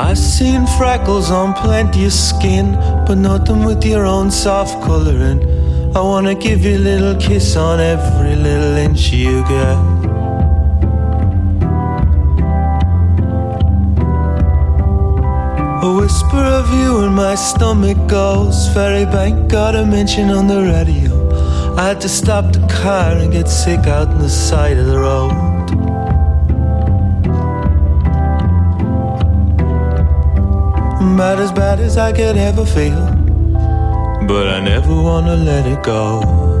I seen freckles on plenty of skin, but nothing with your own soft coloring. I wanna give you a little kiss on every little inch you get. A whisper of you in my stomach goes. Ferrybank got a mention on the radio. I had to stop the car and get sick out on the side of the road. About as bad as I could ever feel. But I never wanna let it go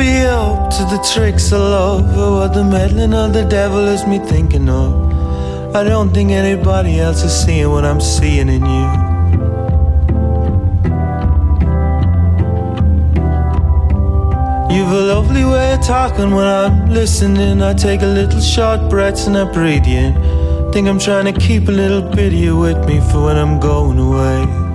be up to the tricks of love or what the meddling of the devil is me thinking of. I don't think anybody else is seeing what I'm seeing in you. You've a lovely way of talking when I'm listening. I take a little short breaths and I breathe in. Think I'm trying to keep a little bit of you with me for when I'm going away.